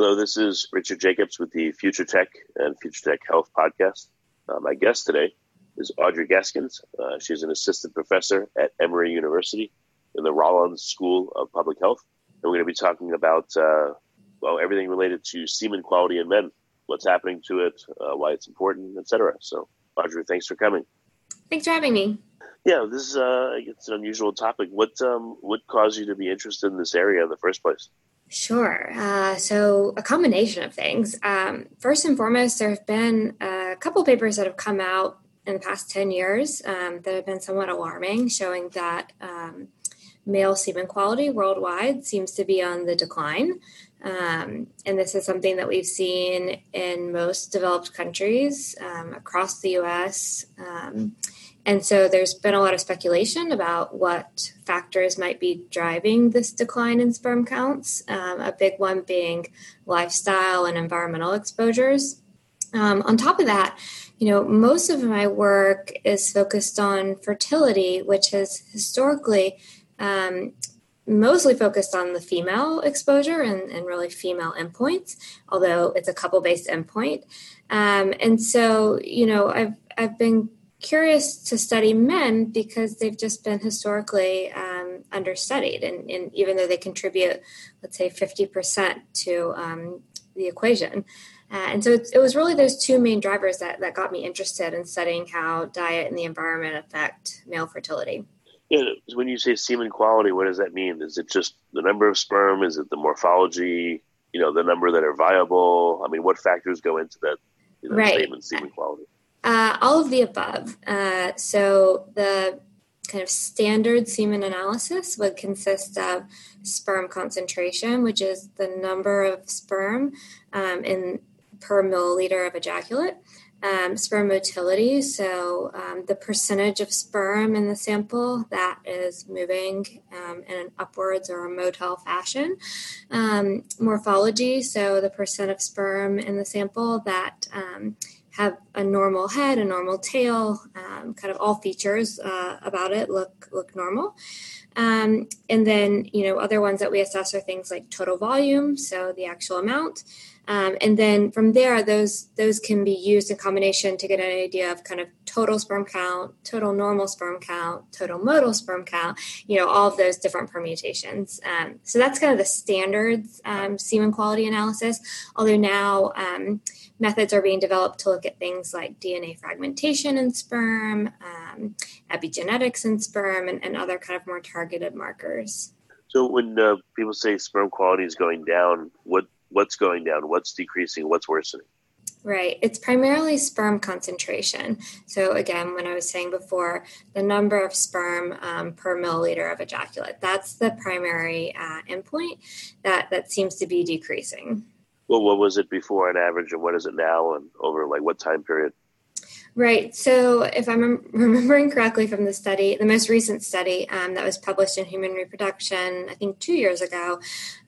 Hello, this is Richard Jacobs with the Future Tech and Future Tech Health podcast. Uh, my guest today is Audrey Gaskins. Uh, she's an assistant professor at Emory University in the Rollins School of Public Health. And we're going to be talking about, uh, well, everything related to semen quality in men, what's happening to it, uh, why it's important, etc. So, Audrey, thanks for coming. Thanks for having me. Yeah, this is uh, it's an unusual topic. What um, what caused you to be interested in this area in the first place? Sure. Uh, so, a combination of things. Um, first and foremost, there have been a couple papers that have come out in the past 10 years um, that have been somewhat alarming, showing that um, male semen quality worldwide seems to be on the decline. Um, and this is something that we've seen in most developed countries um, across the US. Um, and so there's been a lot of speculation about what factors might be driving this decline in sperm counts, um, a big one being lifestyle and environmental exposures. Um, on top of that, you know, most of my work is focused on fertility, which has historically um, mostly focused on the female exposure and, and, really female endpoints, although it's a couple based endpoint. Um, and so, you know, I've I've been curious to study men because they've just been historically um, understudied. And, and, even though they contribute, let's say, 50% to um, the equation. Uh, and so it, it, was really those two main drivers that, that got me interested in studying how diet and the environment affect male fertility. Yeah, when you say semen quality, what does that mean? Is it just the number of sperm? Is it the morphology? You know, the number that are viable? I mean, what factors go into that you know, right. statement, semen quality? Uh, all of the above. Uh, so the kind of standard semen analysis would consist of sperm concentration, which is the number of sperm um, in per milliliter of ejaculate. Um, sperm motility, so um, the percentage of sperm in the sample that is moving um, in an upwards or a motile fashion. Um, morphology, so the percent of sperm in the sample that um, have a normal head, a normal tail, um, kind of all features uh, about it look look normal. Um, and then you know other ones that we assess are things like total volume, so the actual amount. Um, and then from there, those those can be used in combination to get an idea of kind of total sperm count, total normal sperm count, total motile sperm count. You know all of those different permutations. Um, so that's kind of the standards um, semen quality analysis. Although now um, methods are being developed to look at things like DNA fragmentation in sperm, um, epigenetics in sperm, and, and, other kind of more targeted markers. So, when uh, people say sperm quality is going down, what what's going down? What's decreasing? What's worsening? Right. It's primarily sperm concentration. So, again, when I was saying before, the number of sperm um, per milliliter of ejaculate, that's the primary uh, endpoint that, that seems to be decreasing well, what was it before on average, and what is it now, and over like what time period? Right. So, if I'm remembering correctly from the study, the most recent study um, that was published in Human Reproduction, I think two years ago,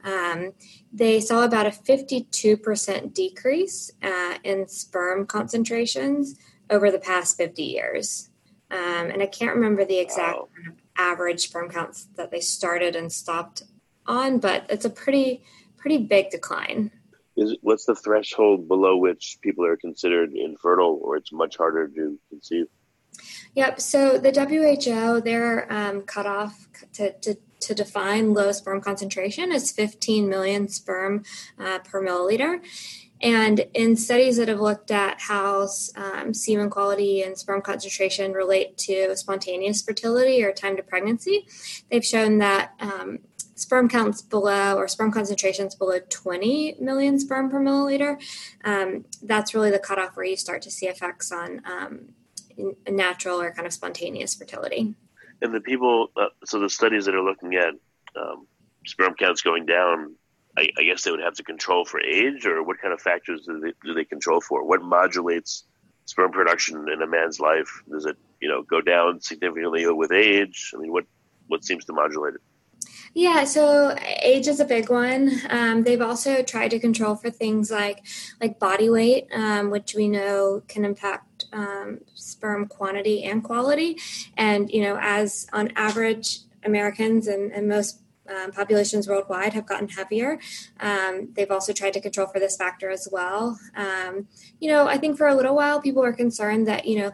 um, they saw about a 52% decrease uh, in sperm concentrations over the past 50 years. Um, and I can't remember the exact wow. average sperm counts that they started and stopped on, but it's a pretty pretty big decline. Is what's the threshold below which people are considered infertile, or it's much harder to conceive? Yep. So the WHO, their um, cutoff to, to, to define low sperm concentration is 15 million sperm uh, per milliliter. And in studies that have looked at how um, semen quality and sperm concentration relate to spontaneous fertility or time to pregnancy, they've shown that um, sperm counts below or sperm concentrations below 20 million sperm per milliliter, um, that's really the cutoff where you start to see effects on um, natural or kind of spontaneous fertility. And the people, uh, so the studies that are looking at um, sperm counts going down, I, I, guess they would have to control for age, or what kind of factors do they, do they control for? What modulates sperm production in a man's life? Does it, you know, go down significantly with age? I mean, what what seems to modulate it? Yeah, so age is a big one. Um, they've also tried to control for things like like body weight, um, which we know can impact um, sperm quantity and quality. And you know, as on average, Americans and, and most um, populations worldwide have gotten heavier. Um, they've also tried to control for this factor as well. Um, you know, I think for a little while people were concerned that you know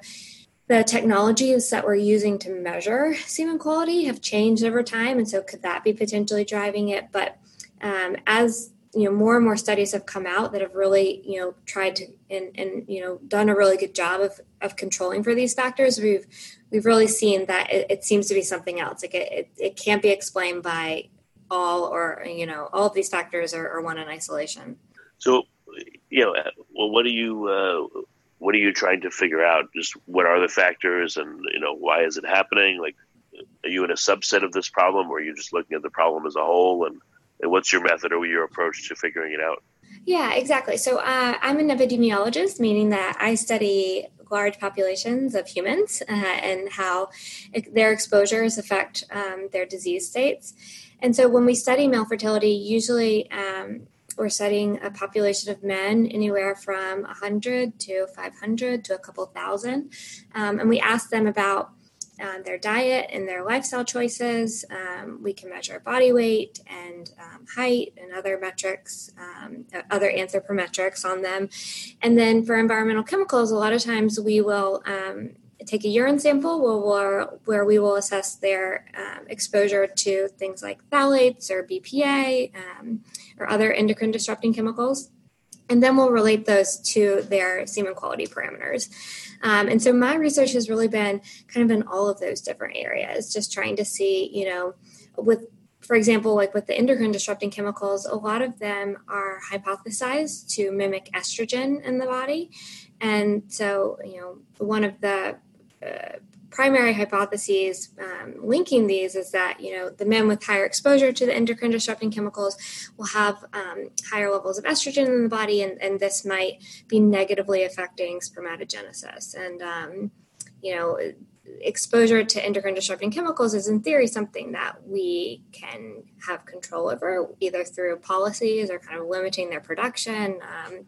the technologies that we're using to measure semen quality have changed over time, and so could that be potentially driving it? But um, as you know, more and more studies have come out that have really you know tried to and, and you know done a really good job of of controlling for these factors. We've we've really seen that it, it seems to be something else. Like it, it, it, can't be explained by all or you know all of these factors are, are one in isolation. So you know, well, what do you? Uh, what are you trying to figure out? Just what are the factors, and you know why is it happening? Like, are you in a subset of this problem, or are you just looking at the problem as a whole? And, and what's your method or your approach to figuring it out? Yeah, exactly. So uh, I'm an epidemiologist, meaning that I study large populations of humans uh, and how their exposures affect um, their disease states. And so when we study male fertility, usually um, we're studying a population of men anywhere from 100 to 500 to a couple thousand. Um, and we ask them about um, their diet and their lifestyle choices. Um, we can measure body weight and um, height and other metrics, um, other anthropometrics on them. And then for environmental chemicals, a lot of times we will um, take a urine sample where, where we will assess their um, exposure to things like phthalates or BPA um, or other endocrine disrupting chemicals. And then we'll relate those to their semen quality parameters. Um, and so my research has really been kind of in all of those different areas, just trying to see, you know, with for example, like with the endocrine disrupting chemicals, a lot of them are hypothesized to mimic estrogen in the body. And so, you know, one of the primary hypotheses um, linking these is that you know the men with higher exposure to the endocrine disrupting chemicals will have um, higher levels of estrogen in the body, and, and this might be negatively affecting spermatogenesis. And um, you know exposure to endocrine disrupting chemicals is in theory something that we can have control over either through policies or kind of limiting their production. Um,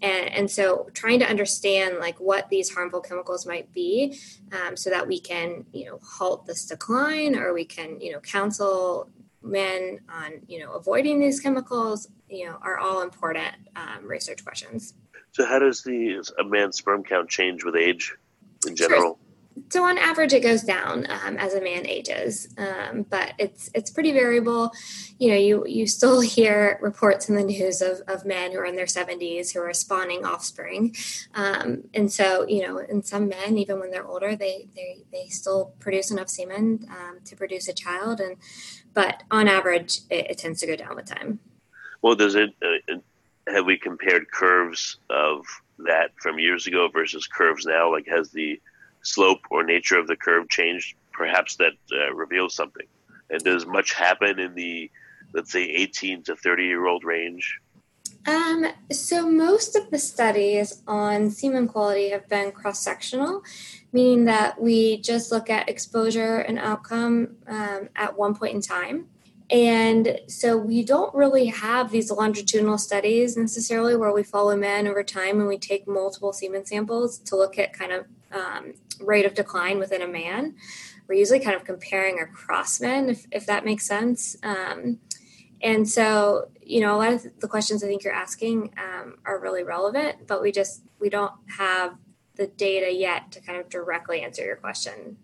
and, and, so trying to understand like what these harmful chemicals might be um, so that we can you know halt this decline or we can you know counsel men on you know avoiding these chemicals you know are all important um, research questions. So how does the a man's sperm count change with age in general? sure so on average, it goes down um, as a man ages, um, but it's it's pretty variable. You know, you you still hear reports in the news of, of men who are in their seventies who are spawning offspring, um, and so you know, in some men, even when they're older, they they they still produce enough semen um, to produce a child, and but on average, it, it tends to go down with time. Well, does it? Uh, have we compared curves of that from years ago versus curves now? Like, has the slope or nature of the curve changed, perhaps that uh, reveals something. And does much happen in the, let's say, 18 to 30 year old range? Um, so most of the studies on semen quality have been cross sectional, meaning that we just look at exposure and outcome um, at one point in time. And so we don't really have these longitudinal studies necessarily where we follow men over time and we take multiple semen samples to look at kind of um, rate of decline within a man. We're usually kind of comparing across men, if, if that makes sense. Um, and so, you know, a lot of the questions I think you're asking um, are really relevant, but we just we don't have the data yet to kind of directly answer your question.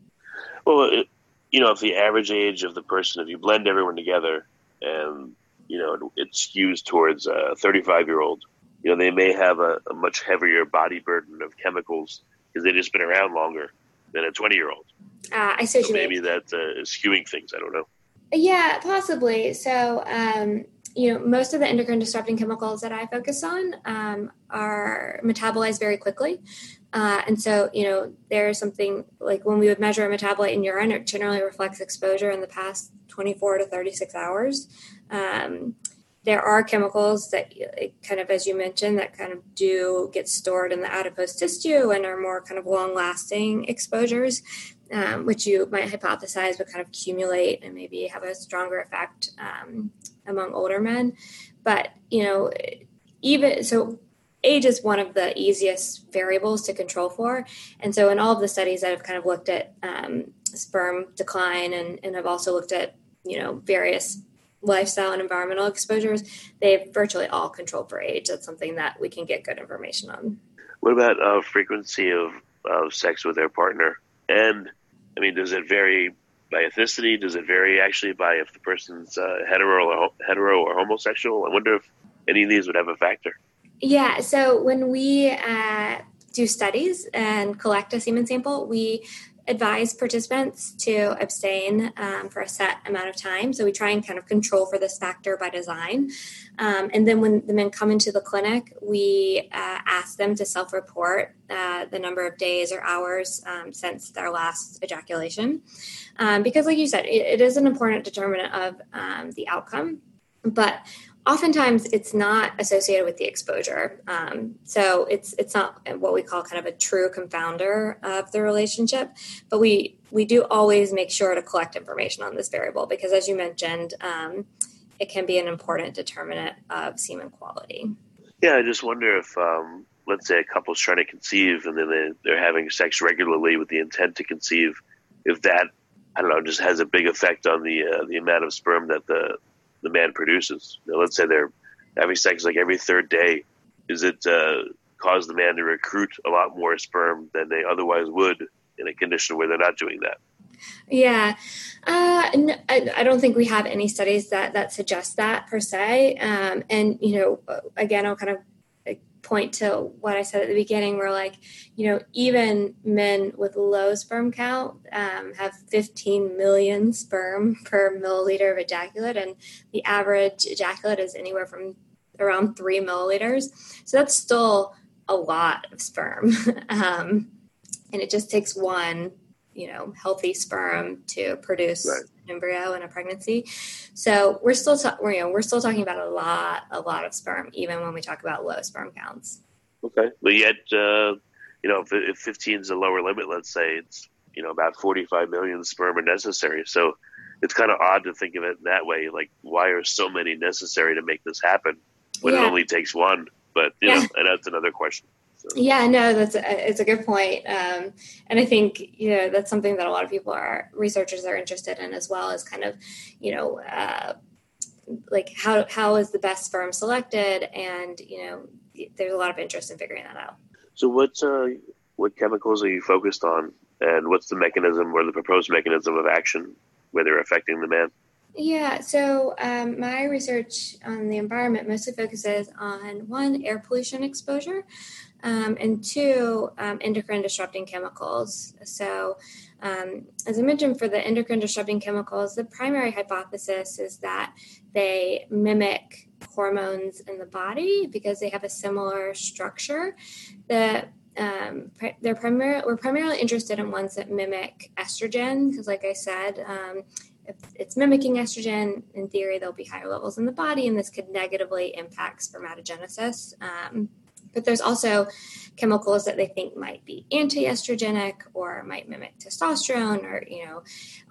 Well, it, you know, if the average age of the person, if you blend everyone together, and you know, it skews towards a 35 year old, you know, they may have a, a much heavier body burden of chemicals because they've just been around longer than a 20 year old. Uh, I see. So maybe that uh, is skewing things. I don't know. Yeah, possibly. So, um, you know, most of the endocrine disrupting chemicals that I focus on um, are metabolized very quickly. Uh, and so, you know, there's something like when we would measure a metabolite in urine, it generally reflects exposure in the past 24 to 36 hours. Um, there are chemicals that, kind of as you mentioned, that kind of do get stored in the adipose tissue and are more kind of long lasting exposures um, which you might hypothesize would kind of accumulate and maybe have a stronger effect um, among older men. But, you know, even so, age is one of the easiest variables to control for. And so, in all of the studies that have kind of looked at um, sperm decline and, and have also looked at, you know, various lifestyle and environmental exposures, they've virtually all controlled for age. That's something that we can get good information on. What about uh, frequency of, of sex with their partner? And I mean, does it vary by ethnicity? Does it vary actually by if the person's uh, hetero or hetero or homosexual? I wonder if any of these would have a factor. Yeah. So when we uh, do studies and collect a semen sample, we advise participants to abstain um, for a set amount of time. So we try and kind of control for this factor by design. Um, and then when the men come into the clinic, we uh, ask them to self report uh, the number of days or hours um, since their last ejaculation. Um, because, like you said, it, it is an important determinant of um, the outcome. But oftentimes it's not associated with the exposure. Um, so it's it's not what we call kind of a true confounder of the relationship but we we do always make sure to collect information on this variable because as you mentioned um, it can be an important determinant of semen quality. Yeah i just wonder if um, let's say a couple's trying to conceive and then they, they're having sex regularly with the intent to conceive if that I don't know, just has a big effect on the uh, the amount of sperm that the the man produces. Now, let's say they're having sex like every third day. Is it uh, cause the man to recruit a lot more sperm than they otherwise would in a condition where they're not doing that? Yeah, uh, no, I, I, don't think we have any studies that that suggest that per se. Um, and you know, again, I'll kind of point to what I said at the beginning, where like, you know, even men with low sperm count um, have 15 million sperm per milliliter of ejaculate, and the average ejaculate is anywhere from around three milliliters. So that's still a lot of sperm, um, and it just takes one you know healthy sperm to produce right. an embryo in a pregnancy. So we're still ta- we're, you know we're still talking about a lot a lot of sperm even when we talk about low sperm counts. Okay, but yet uh, you know if, if 15 is a lower limit, let's say it's you know about 45 million sperm are necessary. So it's kind of odd to think of it that way. Like why are so many necessary to make this happen when yeah. it only takes one? But you yeah. know, and that's another question. So. Yeah, no, that's a, it's a good point. Um, and I think you know that's something that a lot of people are researchers are interested in as well as kind of you know uh, like how how is the best sperm selected, and you know there's a lot of interest in figuring that out. So what uh, what chemicals are you focused on, and what's the mechanism or the proposed mechanism of action where they're affecting the man? Yeah, so um, my research on the environment mostly focuses on one, air pollution exposure, um, and two, um, endocrine disrupting chemicals. So, um, as I mentioned, for the endocrine disrupting chemicals, the primary hypothesis is that they mimic hormones in the body because they have a similar structure. The um, they're we're primarily interested in ones that mimic estrogen because, like I said, um, if it's mimicking estrogen, in theory, there'll be higher levels in the body, and this could negatively impact spermatogenesis. Um, But there's also chemicals that they think might be anti-estrogenic or might mimic testosterone or you know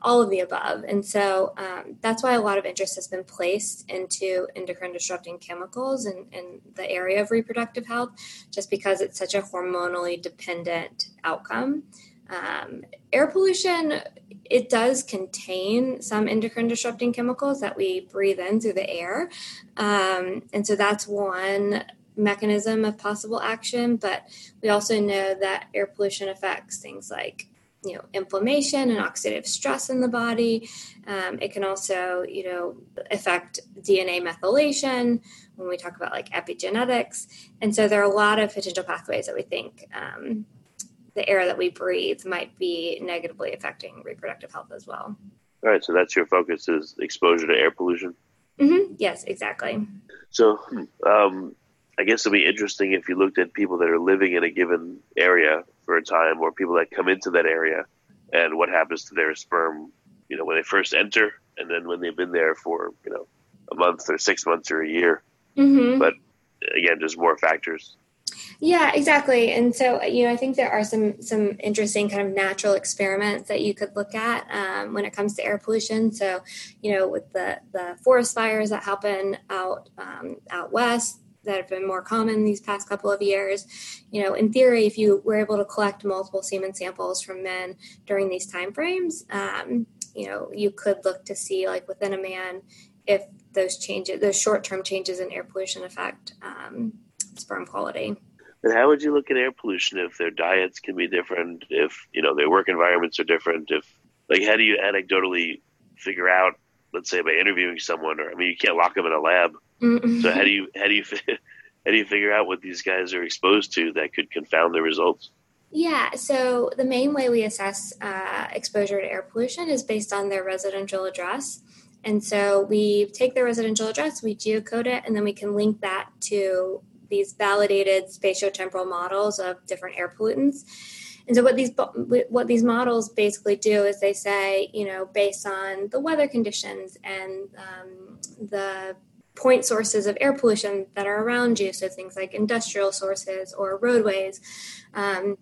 all of the above. And so um, that's why a lot of interest has been placed into endocrine disrupting chemicals in, in the area of reproductive health just because it's such a hormonally dependent outcome um, air pollution it does contain some endocrine disrupting chemicals that we breathe in through the air um, and so that's one mechanism of possible action, but we also know that air pollution affects things like you know inflammation and oxidative stress in the body. Um, it can also you know affect DNA methylation when we talk about like epigenetics, and so there are a lot of potential pathways that we think. Um, the air that we breathe might be negatively affecting reproductive health as well. All right, so that's your focus is exposure to air pollution. Mm-hmm. Yes, exactly. So, um, I guess it'd be interesting if you looked at people that are living in a given area for a time, or people that come into that area, and what happens to their sperm, you know, when they first enter, and then when they've been there for you know a month or six months or a year. Mm-hmm. But again, just more factors. Yeah, exactly. And so, you know, I think there are some some interesting kind of natural experiments that you could look at um, when it comes to air pollution. So, you know, with the the forest fires that happen out um, out west, that have been more common these past couple of years. You know, in theory, if you were able to collect multiple semen samples from men during these time frames, um, you know, you could look to see like within a man if those changes, those short-term changes in air pollution affect um, sperm quality. And how would you look at air pollution if their diets can be different, if you know their work environments are different, if like how do you anecdotally figure out, let's say by interviewing someone, or I mean you can't lock them in a lab, Mm-hmm. So how do you how do you how do you figure out what these guys are exposed to that could confound the results? Yeah, so the main way we assess uh, exposure to air pollution is based on their residential address. And so we take their residential address, we geocode it, and then we can link that to these validated spatiotemporal models of different air pollutants. And so what these what these models basically do is they say, you know, based on the weather conditions and um, the point sources of air pollution that are around you, so things like industrial sources or roadways, um,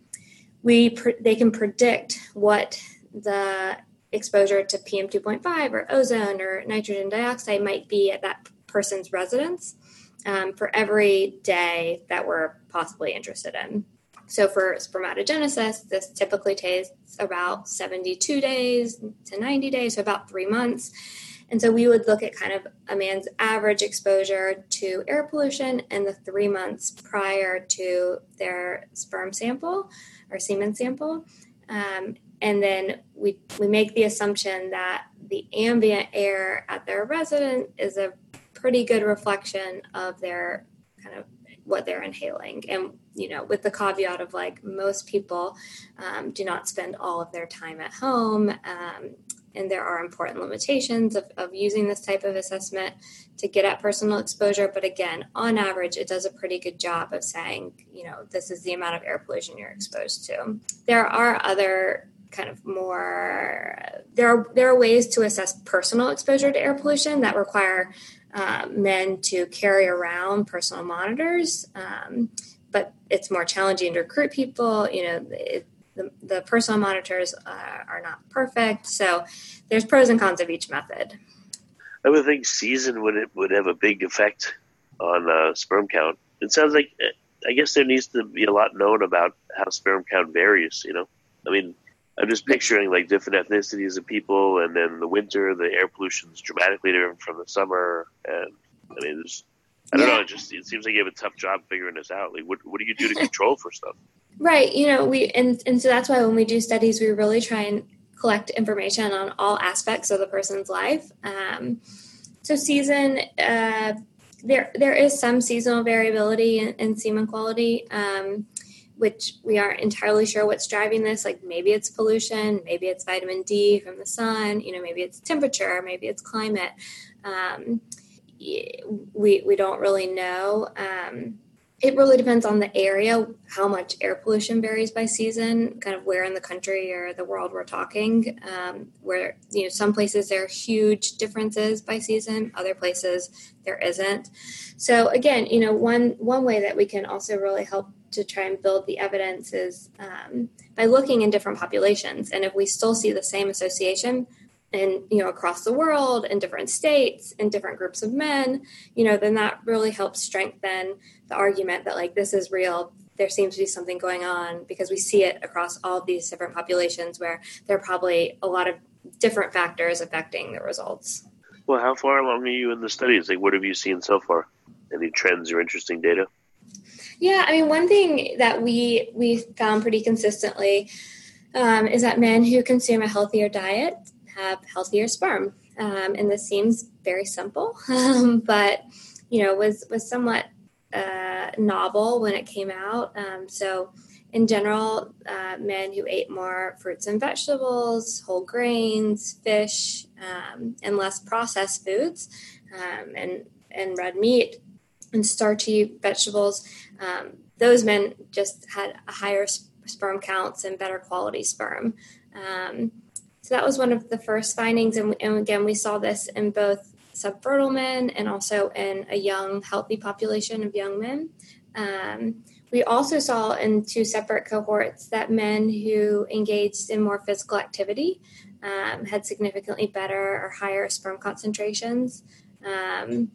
we pre- they can predict what the exposure to PM 2.5 or ozone or nitrogen dioxide might be at that person's residence um, for every day that we're possibly interested in. So for spermatogenesis, this typically takes about 72 days to 90 days, so about three months. And so we would look at kind of a man's average exposure to air pollution in the three months prior to their sperm sample or semen sample. Um, and then we, we make the assumption that the ambient air at their residence is a pretty good reflection of their kind of what they're inhaling and you know with the caveat of like most people um, do not spend all of their time at home um, and there are important limitations of, of using this type of assessment to get at personal exposure. But again, on average, it does a pretty good job of saying, you know, this is the amount of air pollution you're exposed to. There are other kind of more there are there are ways to assess personal exposure to air pollution that require uh, men to carry around personal monitors um, but it's more challenging to recruit people you know it, the, the personal monitors uh, are not perfect. So there's pros and cons of each method. I would think season would would have a big effect on uh, sperm count. It sounds like I guess there needs to be a lot known about how sperm count varies. You know, I mean, I'm just picturing like different ethnicities of people, and then the winter, the air pollution is dramatically different from the summer, and I mean, there's I don't yeah. know. It just it seems like you have a tough job figuring this out. Like, what what do you do to control for stuff? Right. You know, we and and so that's why when we do studies, we really try and collect information on all aspects of the person's life. Um, so season, uh, there there is some seasonal variability in, in semen quality. Um, which we aren't entirely sure what's driving this. Like maybe it's pollution, maybe it's vitamin D from the sun, you know, maybe it's temperature, maybe it's climate. Um, we we don't really know. Um, it really depends on the area, how much air pollution varies by season, kind of where in the country or the world we're talking. Um, where you know some places there are huge differences by season, other places there isn't. So again, you know one one way that we can also really help to try and build the evidence is um, by looking in different populations, and if we still see the same association and you know across the world in different states in different groups of men you know then that really helps strengthen the argument that like this is real. There seems to be something going on because we see it across all these different populations where there are probably a lot of different factors affecting the results. Well how far along are you in the studies? Like what have you seen so far? Any trends or interesting data yeah i mean one thing that we we found pretty consistently um, is that men who consume a healthier diet have healthier sperm. Um, and this seems very simple, um, but you know was was somewhat uh, novel when it came out. Um, so in general, uh, men who ate more fruits and vegetables, whole grains, fish, um, and less processed foods, um, and and red meat and starchy vegetables, um, those men just had higher sperm counts and better quality sperm. Um, so that was one of the first findings. And, and again, we saw this in both subfertile men and also in a young, healthy population of young men. Um, we also saw in two separate cohorts that men who engaged in more physical activity um, had significantly better or higher sperm concentrations. Um,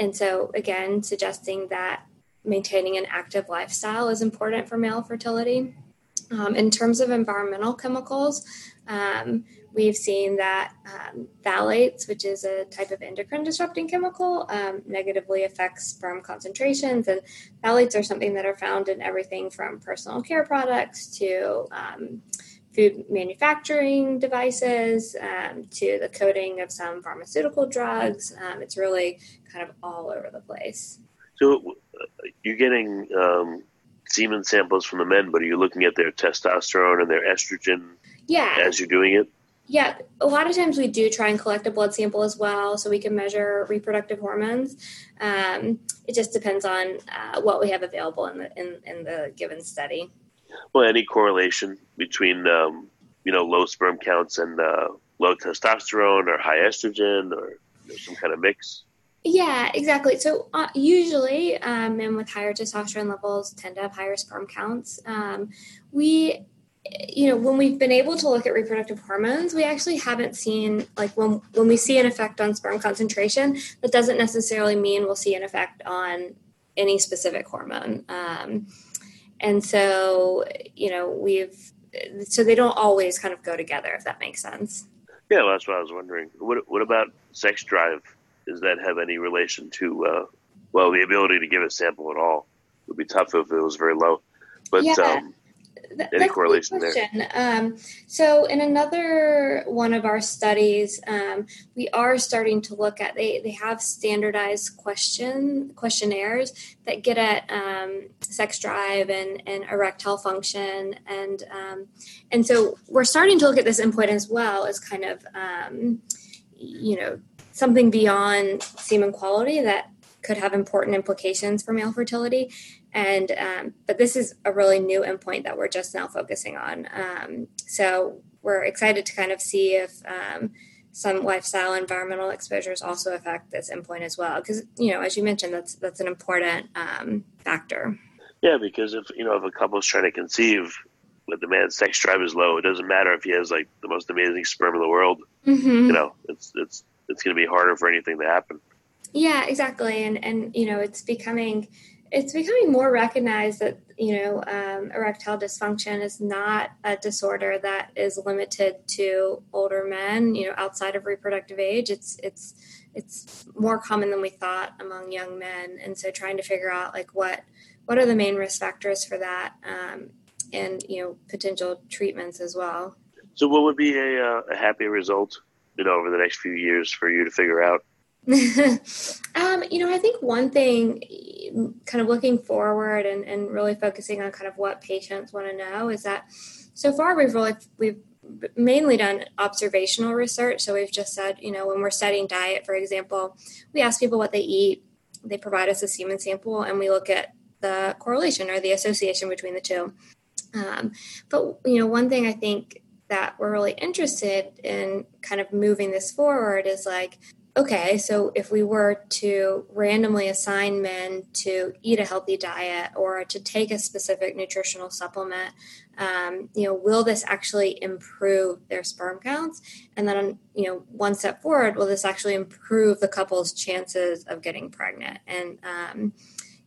and so, again, suggesting that maintaining an active lifestyle is important for male fertility. Um, in terms of environmental chemicals, um, we've seen that um, phthalates, which is a type of endocrine disrupting chemical, um, negatively affects sperm concentrations. And phthalates are something that are found in everything from personal care products to um, food manufacturing devices um, to the coating of some pharmaceutical drugs. Um, it's really kind of all over the place. So uh, you're getting semen samples from the men, but are you looking at their testosterone and their estrogen yeah. as you're doing it? Yeah, a lot of times we do try and collect a blood sample as well so we can measure reproductive hormones. Um, it just depends on uh, what we have available in the, in, in the given study. Well, any correlation between, um, you know, low sperm counts and uh, low testosterone or high estrogen or some kind of mix? Yeah, exactly. So uh, usually, um, men with higher testosterone levels tend to have higher sperm counts. Um, we, you know, when we've been able to look at reproductive hormones, we actually haven't seen like when when we see an effect on sperm concentration, that doesn't necessarily mean we'll see an effect on any specific hormone. Um, and so, you know, we've so they don't always kind of go together, if that makes sense. Yeah, well, that's what I was wondering. What what about sex drive? does that have any relation to uh, well the ability to give a sample at all? It would be tough if it was very low, but yeah. um, any correlation there? Um, so, in another one of our studies, um, we are starting to look at they they have standardized question questionnaires that get at um, sex drive and, and erectile function, and um, and so we're starting to look at this endpoint as well as kind of um, you know something beyond semen quality that could have important implications for male fertility. And um, but this is a really new endpoint that we're just now focusing on. Um, so we're excited to kind of see if um, some lifestyle environmental exposures also affect this endpoint as well. Because you know, as you mentioned, that's that's an important um, factor. Yeah, because if you know if a couple is trying to conceive, but the man's sex drive is low, it doesn't matter if he has like the most amazing sperm in the world. Mm-hmm. You know, it's it's it's going to be harder for anything to happen. Yeah, exactly, and and you know it's becoming it's becoming more recognized that you know um, erectile dysfunction is not a disorder that is limited to older men. You know, outside of reproductive age, it's it's it's more common than we thought among young men, and so trying to figure out like what what are the main risk factors for that, um, and you know potential treatments as well. So, what would be a, uh, a happy result you know over the next few years for you to figure out? um, you know, I think one thing, kind of looking forward and, and really focusing on kind of what patients want to know is that so far we've really we've mainly done observational research. So we've just said, you know, when we're studying diet, for example, we ask people what they eat. They provide us a semen sample, and we look at the correlation or the association between the two. Um, but you know, one thing I think that we're really interested in kind of moving this forward is like okay, so if we were to randomly assign men to eat a healthy diet or to take a specific nutritional supplement, um, you know, will this actually improve their sperm counts? And then, you know, one step forward, will this actually improve the couple's chances of getting pregnant? And um,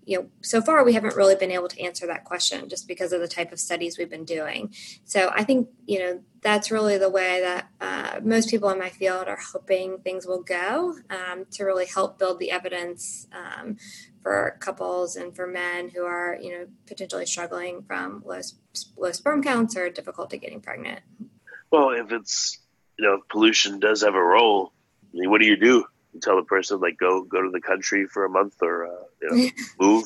you know, so far we haven't really been able to answer that question just because of the type of studies we've been doing. So I think, you know, that's really the way that uh, most people in my field are hoping things will go um, to really help build the evidence um, for couples and for men who are, you know, potentially struggling from low, low sperm counts or difficulty getting pregnant. Well, if it's, you know, pollution does have a role, I mean, what do you do? Tell the person like go go to the country for a month or uh, you know, move?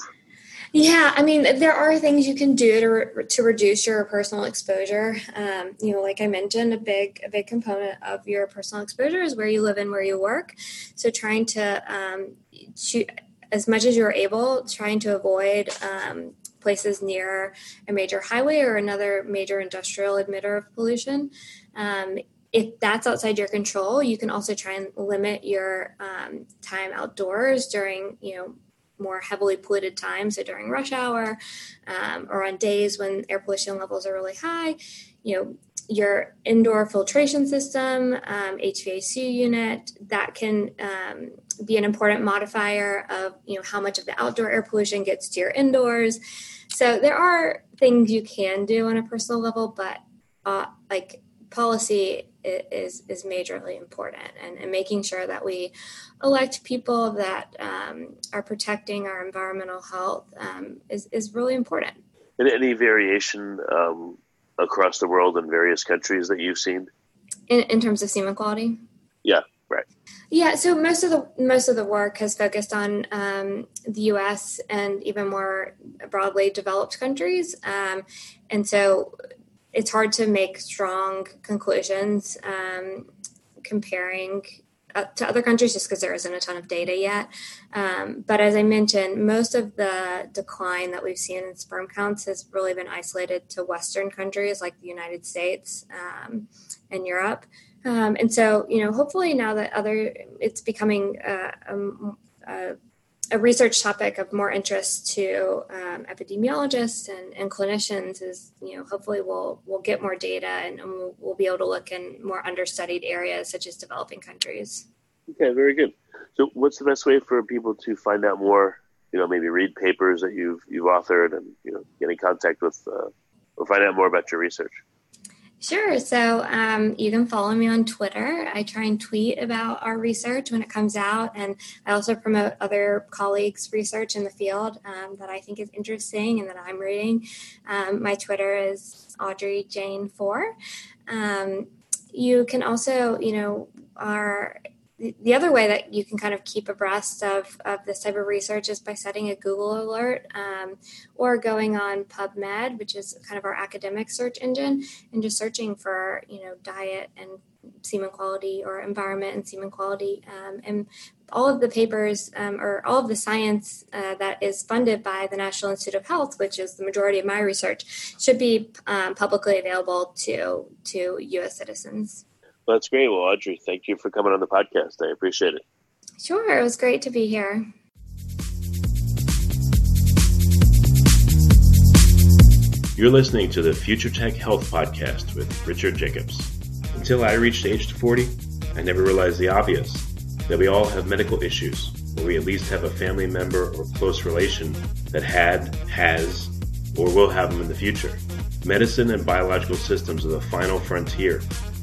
Yeah, I mean, there are things you can do to re- to reduce your personal exposure. Um, you know, like I mentioned, a big a big component of your personal exposure is where you live and where you work. So, trying to um, shoot as much as you're able, trying to avoid um, places near a major highway or another major industrial emitter of pollution. Um, if that's outside your control, you can also try and limit your um, time outdoors during, you know, more heavily polluted times, so during rush hour um, or on days when air pollution levels are really high. You know, your indoor filtration system, um, HVAC unit, that can um, be an important modifier of you know how much of the outdoor air pollution gets to your indoors. So there are things you can do on a personal level, but uh, like policy is is majorly important and, and, making sure that we elect people that um, are protecting our environmental health um, is, is really important. And any variation um, across the world in various countries that you've seen? In, in terms of semen quality? Yeah, right. Yeah, so most of the most of the work has focused on um, the U.S. and even more broadly developed countries, um, and so it's hard to make strong conclusions um, comparing uh, to other countries just because there isn't a ton of data yet. Um, but as I mentioned, most of the decline that we've seen in sperm counts has really been isolated to Western countries like the United States um, and Europe. Um, and so, you know, hopefully now that other, it's becoming uh, a, a a research topic of more interest to um, epidemiologists and, and, clinicians is, you know, hopefully we'll we'll get more data and, we'll, we'll, be able to look in more understudied areas such as developing countries. Okay, very good. So, what's the best way for people to find out more? You know, maybe read papers that you've you've authored and you know get in contact with uh, or find out more about your research. Sure. So um, you can follow me on Twitter. I try and tweet about our research when it comes out, and I also promote other colleagues' research in the field um, that I think is interesting and that I'm reading. Um, my Twitter is Audrey Jane Four. Um, you can also, you know, our the other way that you can kind of keep abreast of, of this type of research is by setting a Google alert um, or going on PubMed, which is kind of our academic search engine, and just searching for, you know, diet and semen quality or environment and semen quality. Um, and all of the papers um, or all of the science uh, that is funded by the National Institute of Health, which is the majority of my research, should be um, publicly available to, to U.S. citizens. That's great. Well, Audrey, thank you for coming on the podcast. I appreciate it. Sure. It was great to be here. You're listening to the Future Tech Health Podcast with Richard Jacobs. Until I reached age 40, I never realized the obvious that we all have medical issues, or we at least have a family member or close relation that had, has, or will have them in the future. Medicine and biological systems are the final frontier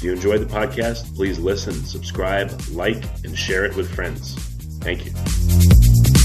If you enjoyed the podcast, please listen, subscribe, like, and share it with friends. Thank you.